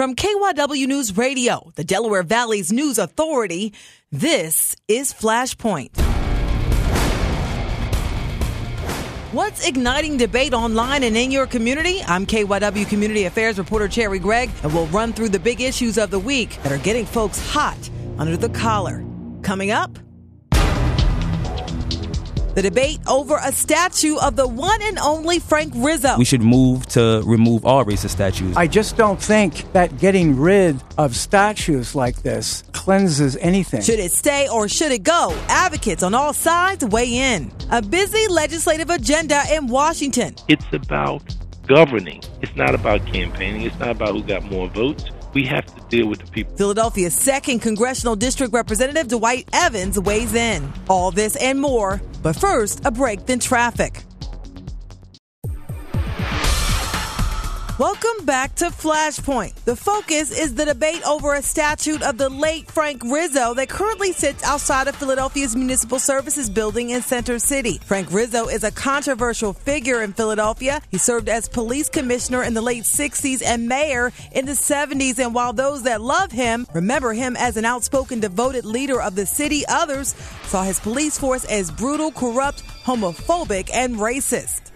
From KYW News Radio, the Delaware Valley's news authority, this is Flashpoint. What's igniting debate online and in your community? I'm KYW Community Affairs reporter Cherri Gregg, and we'll run through the big issues of the week that are getting folks hot under the collar. Coming up, the debate over a statue of the one and only Frank Rizzo. We should move to remove all racist statues. I just don't think that getting rid of statues like this cleanses anything. Should it stay or should it go? Advocates on all sides weigh in. A busy legislative agenda in Washington. It's about governing. It's not about campaigning. It's not about who got more votes. We have to deal with the people. Philadelphia's second congressional district representative Dwight Evans weighs in. All this and more. But first, a break, then traffic. Welcome back to Flashpoint. The focus is the debate over a statue of the late Frank Rizzo that currently sits outside of Philadelphia's Municipal Services building in Center City. Frank Rizzo is a controversial figure in Philadelphia. He served as police commissioner in the late 60s and mayor in the 70s. And while those that love him remember him as an outspoken, devoted leader of the city, others saw his police force as brutal, corrupt, homophobic, and racist.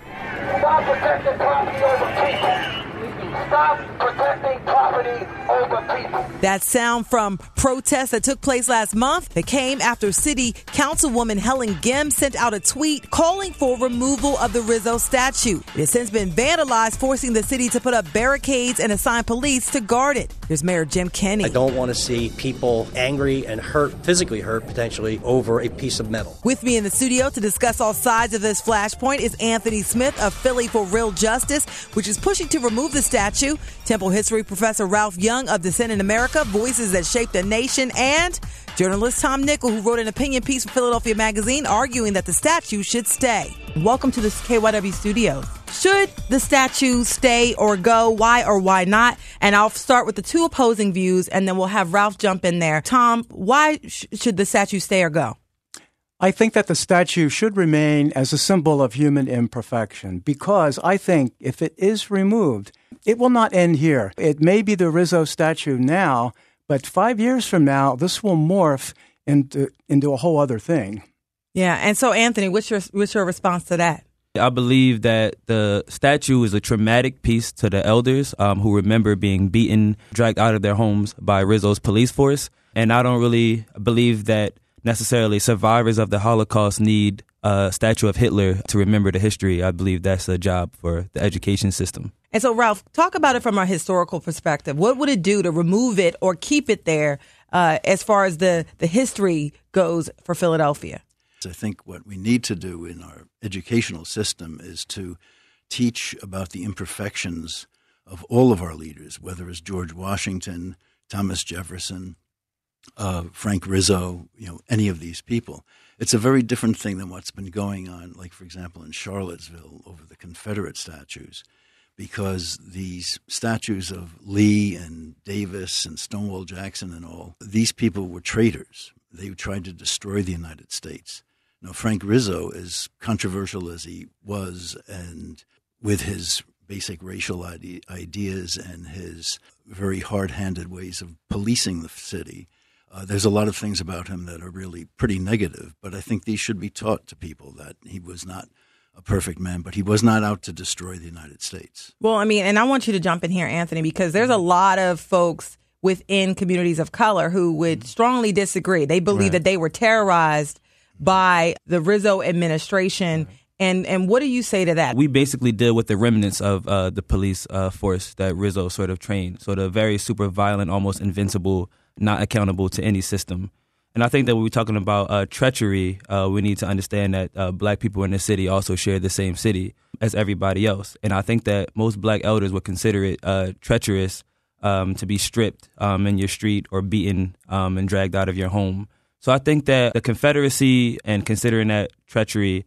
Protecting property over people. That sound from protests that took place last month that came after City Councilwoman Helen Gym sent out a tweet calling for removal of the Rizzo statue. It has since been vandalized, forcing the city to put up barricades and assign police to guard it. Here's Mayor Jim Kenney. I don't want to see people angry and hurt, physically hurt potentially, over a piece of metal. With me in the studio to discuss all sides of this flashpoint is Anthony Smith of Philly for Real Justice, which is pushing to remove the statue. Temple history professor Ralph Young of Dissent in America, Voices That Shaped the Nation, and journalist Thom Nickels, who wrote an opinion piece for Philadelphia Magazine arguing that the statue should stay. Welcome to the KYW studios. Should the statue stay or go? Why or why not? And I'll start with the two opposing views and then we'll have Ralph jump in there. Tom, why sh- should the statue stay or go? I think that the statue should remain as a symbol of human imperfection because I think if it is removed, it will not end here. It may be the Rizzo statue now, but five years from now, this will morph into, into a whole other thing. Yeah. And so, Anthony, what's your, what's your response to that? I believe that the statue is a traumatic piece to the elders um, who remember being beaten, dragged out of their homes by Rizzo's police force. And I don't really believe that necessarily survivors of the Holocaust need a statue of Hitler to remember the history. I believe that's a job for the education system. And so, Ralph, talk about it from a historical perspective. What would it do to remove it or keep it there uh, as far as the, the history goes for Philadelphia? I think what we need to do in our educational system is to teach about the imperfections of all of our leaders, whether it's George Washington, Thomas Jefferson, uh, Frank Rizzo, you know, any of these people. It's a very different thing than what's been going on, like, for example, in Charlottesville over the Confederate statues, because these statues of Lee and Davis and Stonewall Jackson and all, these people were traitors. They tried to destroy the United States. Now, Frank Rizzo, as controversial as he was, and with his basic racial ide- ideas and his very hard handed ways of policing the city, uh, there's a lot of things about him that are really pretty negative, but I think these should be taught to people that he was not a perfect man, but he was not out to destroy the United States. Well, I mean, and I want you to jump in here, Anthony, because there's a lot of folks within communities of color who would strongly disagree. They believe Right. that they were terrorized by the Rizzo administration. And and what do you say to that? We basically deal with the remnants of uh, the police uh, force that Rizzo sort of trained. So the very super violent, almost invincible, not accountable to any system. And I think that when we're talking about uh, treachery, uh, we need to understand that uh, black people in the city also share the same city as everybody else. And I think that most black elders would consider it uh, treacherous um, to be stripped um, in your street or beaten um, and dragged out of your home. So I think that the Confederacy and considering that treachery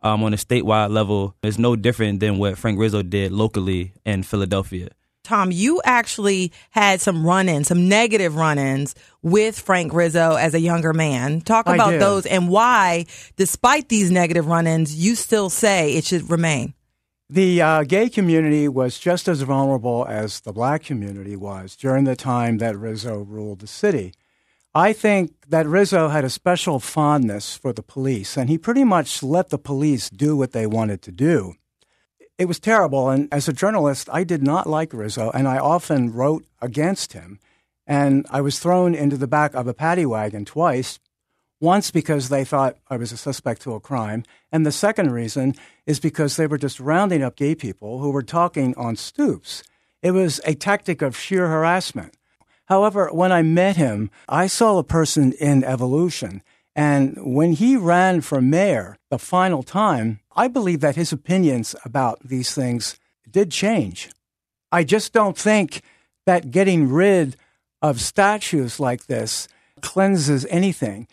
um, on a statewide level is no different than what Frank Rizzo did locally in Philadelphia. Tom, you actually had some run ins, some negative run ins with Frank Rizzo as a younger man. Talk I about did. those and why, despite these negative run ins, you still say it should remain. The uh, gay community was just as vulnerable as the black community was during the time that Rizzo ruled the city. I think that Rizzo had a special fondness for the police, and he pretty much let the police do what they wanted to do. It was terrible, and as a journalist, I did not like Rizzo, and I often wrote against him. And I was thrown into the back of a paddy wagon twice once because they thought I was a suspect to a crime, and the second reason is because they were just rounding up gay people who were talking on stoops. It was a tactic of sheer harassment. However, when I met him, I saw a person in evolution. And when he ran for mayor the final time, I believe that his opinions about these things did change. I just don't think that getting rid of statues like this cleanses anything.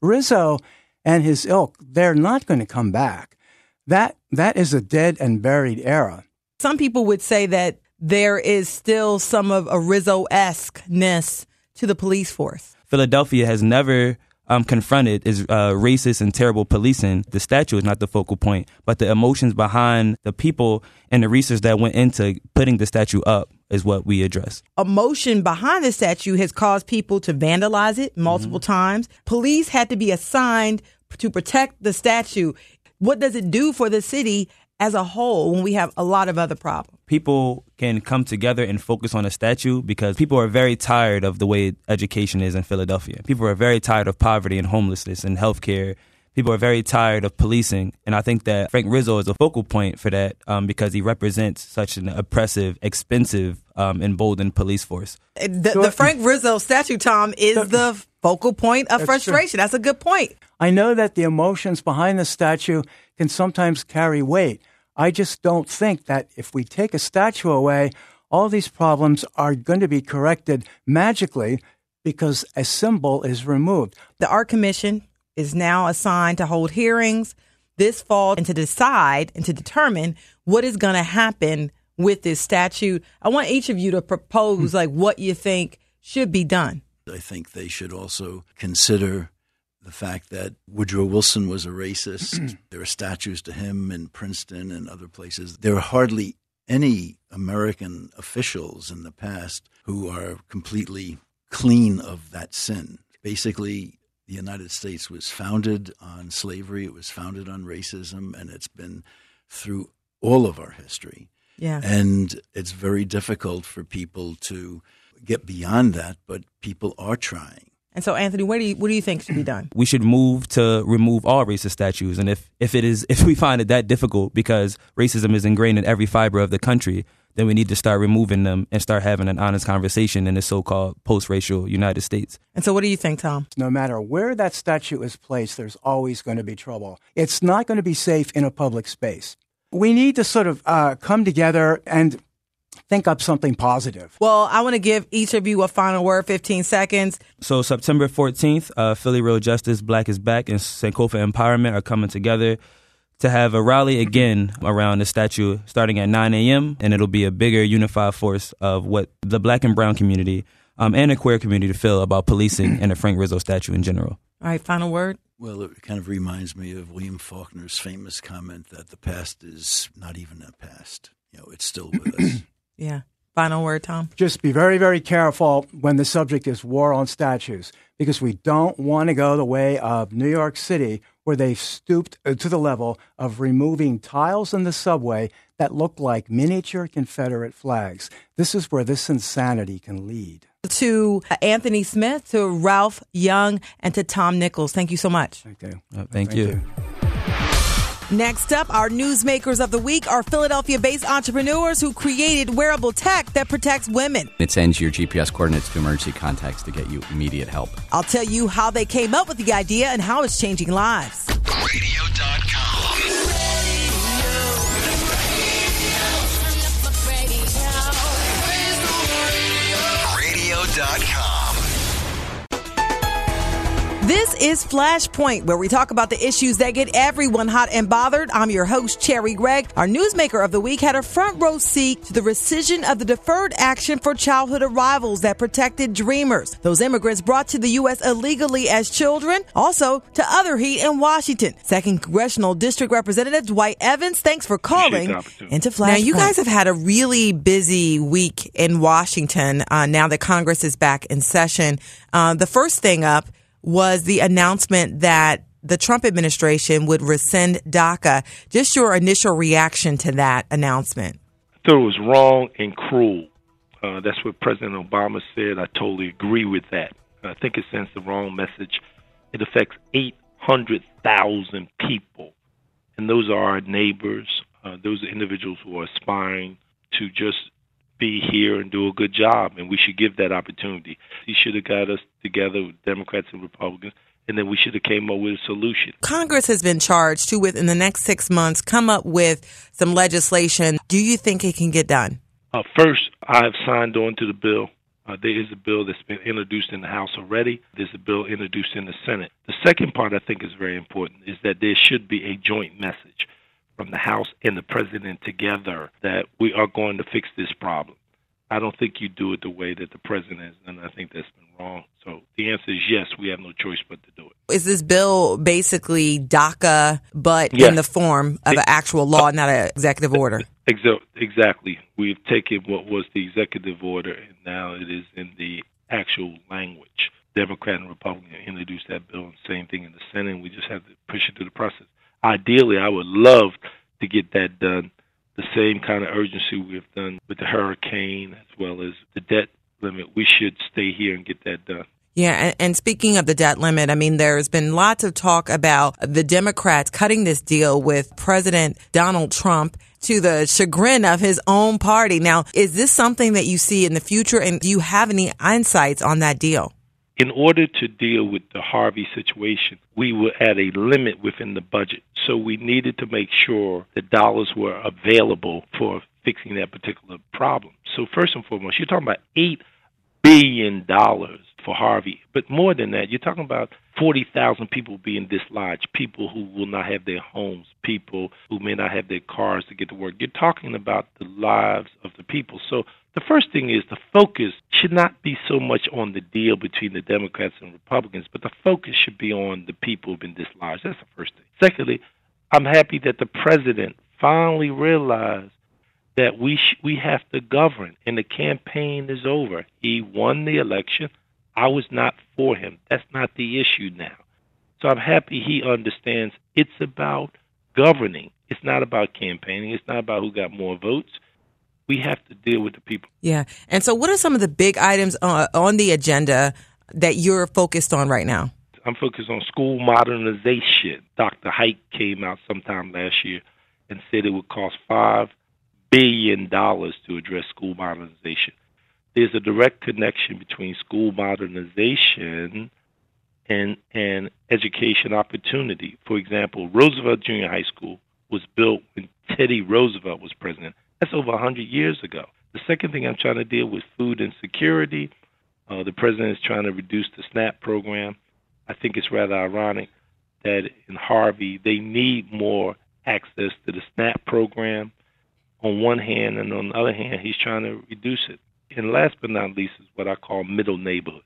Rizzo and his ilk, they're not going to come back. That that is a dead and buried era. Some people would say that there is still some of a Rizzo esqueness to the police force. Philadelphia has never um, confronted is uh, racist and terrible policing. The statue is not the focal point, but the emotions behind the people and the research that went into putting the statue up is what we address. Emotion behind the statue has caused people to vandalize it multiple mm-hmm. times. Police had to be assigned to protect the statue. What does it do for the city as a whole when we have a lot of other problems. People can come together and focus on a statue because people are very tired of the way education is in Philadelphia. People are very tired of poverty and homelessness and healthcare. People are very tired of policing. And I think that Frank Rizzo is a focal point for that um, because he represents such an oppressive, expensive, um, emboldened police force. The, the Frank Rizzo statue, Tom, is the, the focal point of That's frustration. True. That's a good point. I know that the emotions behind the statue can sometimes carry weight. I just don't think that if we take a statue away, all these problems are going to be corrected magically because a symbol is removed. The Art Commission is now assigned to hold hearings this fall and to decide and to determine what is going to happen with this statute. I want each of you to propose hmm. like what you think should be done. I think they should also consider the fact that Woodrow Wilson was a racist. there are statues to him in Princeton and other places. There are hardly any American officials in the past who are completely clean of that sin. Basically, the United States was founded on slavery, it was founded on racism, and it's been through all of our history. Yeah. And it's very difficult for people to get beyond that, but people are trying. And so, Anthony, what do you what do you think should be done? We should move to remove all racist statues, and if if it is if we find it that difficult because racism is ingrained in every fiber of the country, then we need to start removing them and start having an honest conversation in the so-called post-racial United States. And so, what do you think, Tom? No matter where that statue is placed, there's always going to be trouble. It's not going to be safe in a public space. We need to sort of uh, come together and think up something positive. Well, I want to give each of you a final word, 15 seconds. So, September 14th, uh, Philly Real Justice, Black is Back, and Sankofa Empowerment are coming together to have a rally again around the statue starting at 9 a.m. And it'll be a bigger unified force of what the black and brown community um, and the queer community feel about policing and the Frank Rizzo statue in general. All right, final word. Well, it kind of reminds me of William Faulkner's famous comment that the past is not even a past. You know, it's still with us. Yeah. Final word, Tom. Just be very, very careful when the subject is war on statues, because we don't want to go the way of New York City, where they've stooped uh, to the level of removing tiles in the subway that look like miniature Confederate flags. This is where this insanity can lead. To Anthony Smith, to Ralph Young, and to Thom Nickels, thank you so much. Thank you. Uh, thank, thank, you. you. Next up, our newsmakers of the week are Philadelphia based entrepreneurs who created wearable tech that protects women. It sends your GPS coordinates to emergency contacts to get you immediate help. I'll tell you how they came up with the idea and how it's changing lives. Radio.com. Radio.com. This is Flashpoint, where we talk about the issues that get everyone hot and bothered. I'm your host, Cherri Gregg. Our newsmaker of the week had a front row seat to the rescission of the deferred action for childhood arrivals that protected dreamers, those immigrants brought to the U.S. illegally as children, also to other heat in Washington. Second Congressional District Representative Dwight Evans, thanks for calling into Flashpoint. Now, you guys have had a really busy week in Washington uh, now that Congress is back in session. Uh, the first thing up, was the announcement that the Trump administration would rescind DACA. Just your initial reaction to that announcement. I thought it was wrong and cruel. Uh, that's what President Obama said. I totally agree with that. I think it sends the wrong message. It affects 800,000 people, and those are our neighbors. Uh, those are individuals who are aspiring to just be here and do a good job, and we should give that opportunity. He should have got us together with Democrats and Republicans, and then we should have came up with a solution. Congress has been charged to, within the next six months, come up with some legislation. Do you think it can get done? Uh, first, I have signed on to the bill. Uh, there is a bill that's been introduced in the House already. There's a bill introduced in the Senate. The second part I think is very important is that there should be a joint message from the House and the President together that we are going to fix this problem. I don't think you do it the way that the President has done. I think that's been wrong. So the answer is yes, we have no choice but to do it. Is this bill basically DACA, but yes. in the form of an actual law, not an executive order? Exactly. We've taken what was the executive order, and now it is in the actual language. Democrat and Republican introduced that bill, and same thing in the Senate. We just have to push it through the process ideally, I would love to get that done. The same kind of urgency we've done with the hurricane as well as the debt limit. We should stay here and get that done. Yeah, and, speaking of the debt limit, I mean, there's been lots of talk about the Democrats cutting this deal with President Donald Trump to the chagrin of his own party. Now, is this something that you see in the future, and do you have any insights on that deal? In order to deal with the Harvey situation, we were at a limit within the budget. So we needed to make sure the dollars were available for fixing that particular problem. So first and foremost, you're talking about eight billion dollars for Harvey, but more than that, you're talking about 40,000 people being dislodged, people who will not have their homes, people who may not have their cars to get to work. You're talking about the lives of the people. So the first thing is the focus should not be so much on the deal between the Democrats and Republicans, but the focus should be on the people who've been dislodged. That's the first thing. Secondly, I'm happy that the president finally realized that we sh- we have to govern, and the campaign is over. He won the election. I was not for him. That's not the issue now. So I'm happy he understands it's about governing. It's not about campaigning. It's not about who got more votes we have to deal with the people. Yeah. And so, what are some of the big items uh, on the agenda that you're focused on right now? I'm focused on school modernization. Dr. Hite came out sometime last year and said it would cost $5 billion to address school modernization. There's a direct connection between school modernization and, and education opportunity. For example, Roosevelt Junior High School was built when Teddy Roosevelt was president. That's over 100 years ago. The second thing I'm trying to deal with food insecurity. Uh, the president is trying to reduce the SNAP program. I think it's rather ironic that in Harvey they need more access to the SNAP program on one hand, and on the other hand, he's trying to reduce it. And last but not least is what I call middle neighborhoods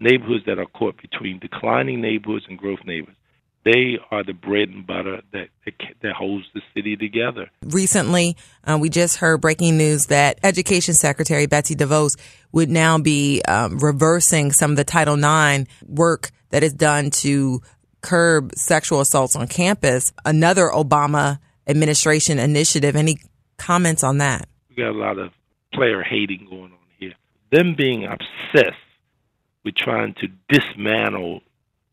neighborhoods that are caught between declining neighborhoods and growth neighborhoods. They are the bread and butter that that holds the city together. Recently, uh, we just heard breaking news that Education Secretary Betsy DeVos would now be um, reversing some of the Title IX work that is done to curb sexual assaults on campus. Another Obama administration initiative. Any comments on that? We got a lot of player hating going on here. Them being obsessed with trying to dismantle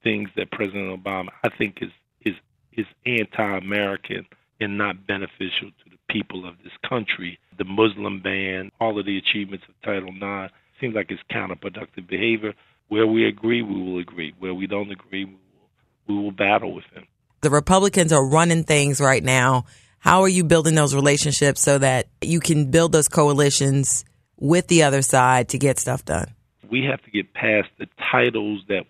things that President Obama I think is is is anti-American and not beneficial to the people of this country. The Muslim ban, all of the achievements of Title IX seems like it's counterproductive behavior. Where we agree, we will agree. Where we don't agree, we will, we will battle with them. The Republicans are running things right now. How are you building those relationships so that you can build those coalitions with the other side to get stuff done? We have to get past the titles that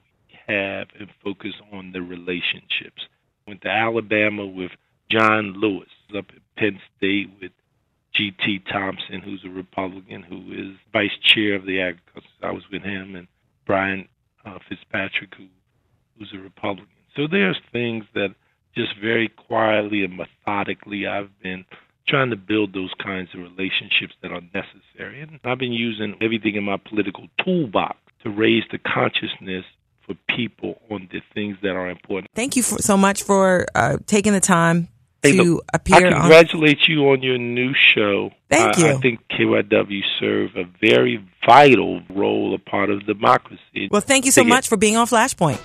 have and focus on the relationships. Went to Alabama with John Lewis, up at Penn State with G.T. Thompson, who's a Republican, who is vice chair of the agriculture. I was with him, and Brian uh, Fitzpatrick, who who's a Republican. So there's things that just very quietly and methodically I've been trying to build those kinds of relationships that are necessary. And I've been using everything in my political toolbox to raise the consciousness for people on the things that are important. Thank you for, so much for uh, taking the time Hey, to look, appear I on. congratulate you on your new show. Thank I, you. I think KYW serve a very vital role, a part of democracy. Well, thank you so Dig it. much for being on Flashpoint.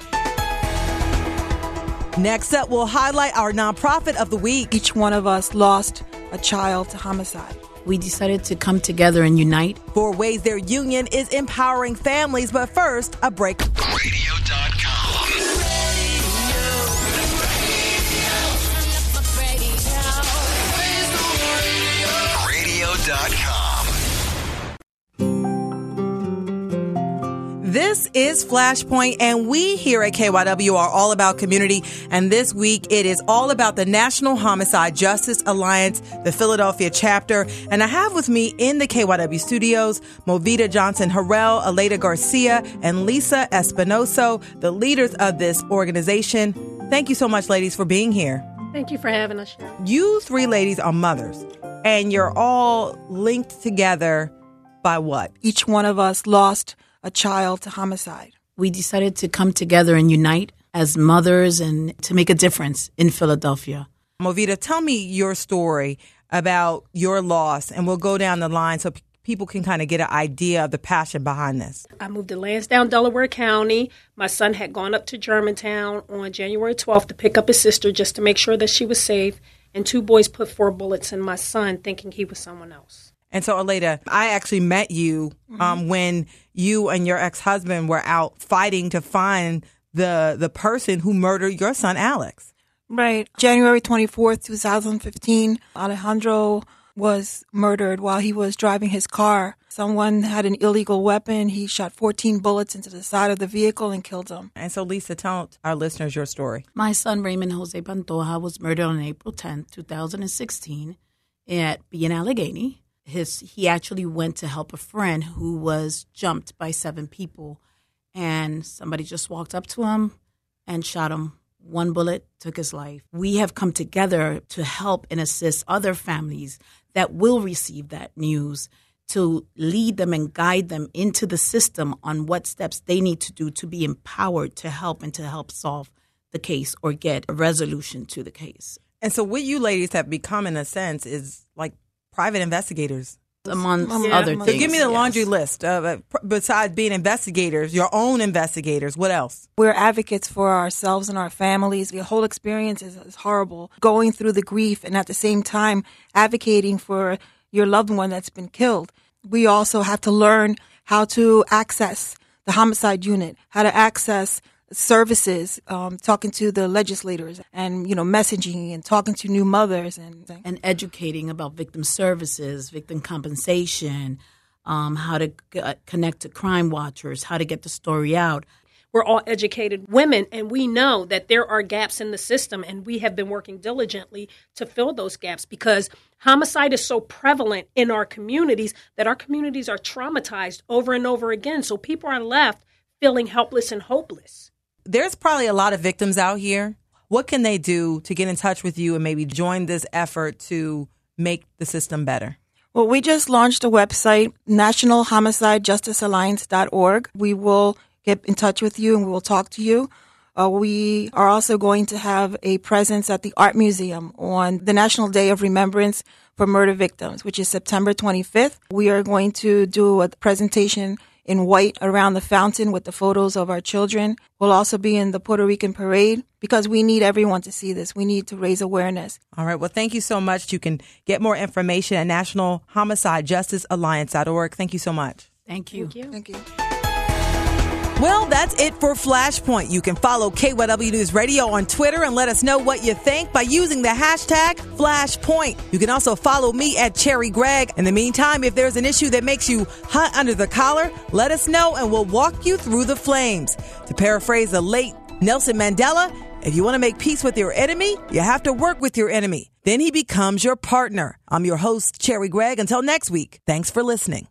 Next up, we'll highlight our nonprofit of the week. Each one of us lost a child to homicide. We decided to come together and unite. For ways their union is empowering families. But first, a break. Radio.com. This is Flashpoint, and we here at KYW are all about community. And this week, it is all about the National Homicide Justice Alliance, the Philadelphia chapter. And I have with me in the KYW studios Movita Johnson Harrell, Aleda Garcia, and Lisa Espinoso, the leaders of this organization. Thank you so much, ladies, for being here. Thank you for having us. You three ladies are mothers, and you're all linked together by what? Each one of us lost a child to homicide. We decided to come together and unite as mothers and to make a difference in Philadelphia. Movita, tell me your story about your loss, and we'll go down the line so people can kind of get an idea of the passion behind this. I moved to Lansdowne, Delaware County. My son had gone up to Germantown on January 12th to pick up his sister just to make sure that she was safe. And two boys put four bullets in my son, thinking he was someone else. And so, Aleda, I actually met you um, when you and your ex husband were out fighting to find the the person who murdered your son, Alex. Right. January 24th, 2015, Alejandro was murdered while he was driving his car. Someone had an illegal weapon. He shot 14 bullets into the side of the vehicle and killed him. And so, Lisa, tell our listeners your story. My son Raymond Jose Pantoja was murdered on April 10th, 2016 at B in Allegheny. His he actually went to help a friend who was jumped by seven people and somebody just walked up to him and shot him. One bullet took his life. We have come together to help and assist other families that will receive that news to lead them and guide them into the system on what steps they need to do to be empowered to help and to help solve the case or get a resolution to the case. And so, what you ladies have become, in a sense, is like private investigators. Amongst Yeah. other So things. So give me the yes. laundry list. Of, uh, besides being investigators, your own investigators. What else? We're advocates for ourselves and our families. The whole experience is, is horrible. Going through the grief and at the same time advocating for your loved one that's been killed. We also have to learn how to access the homicide unit, how to access services, um, talking to the legislators and, you know, messaging and talking to new mothers and, and educating about victim services, victim compensation, um, how to c- uh, connect to crime watchers, how to get the story out. We're all educated women, and we know that there are gaps in the system, and we have been working diligently to fill those gaps because homicide is so prevalent in our communities that our communities are traumatized over and over again. So people are left feeling helpless and hopeless. There's probably a lot of victims out here. What can they do to get in touch with you and maybe join this effort to make the system better? Well, we just launched a website, nationalhomicidejusticealliance.org. We will get in touch with you and we will talk to you. Uh, we are also going to have a presence at the Art Museum on the National Day of Remembrance for Murder Victims, which is September 25th. We are going to do a presentation in white around the fountain with the photos of our children. We'll also be in the Puerto Rican parade because we need everyone to see this. We need to raise awareness. All right. Well, thank you so much. You can get more information at National Homicide Justice Alliance.org. Thank you so much. Thank you. Thank you. Thank you. Well, that's it for Flashpoint. You can follow KYW News Radio on Twitter and let us know what you think by using the hashtag Flashpoint. You can also follow me at Cherri Gregg. In the meantime, if there's an issue that makes you hot under the collar, let us know and we'll walk you through the flames. To paraphrase the late Nelson Mandela, if you want to make peace with your enemy, you have to work with your enemy. Then he becomes your partner. I'm your host, Cherri Gregg. Until next week, thanks for listening.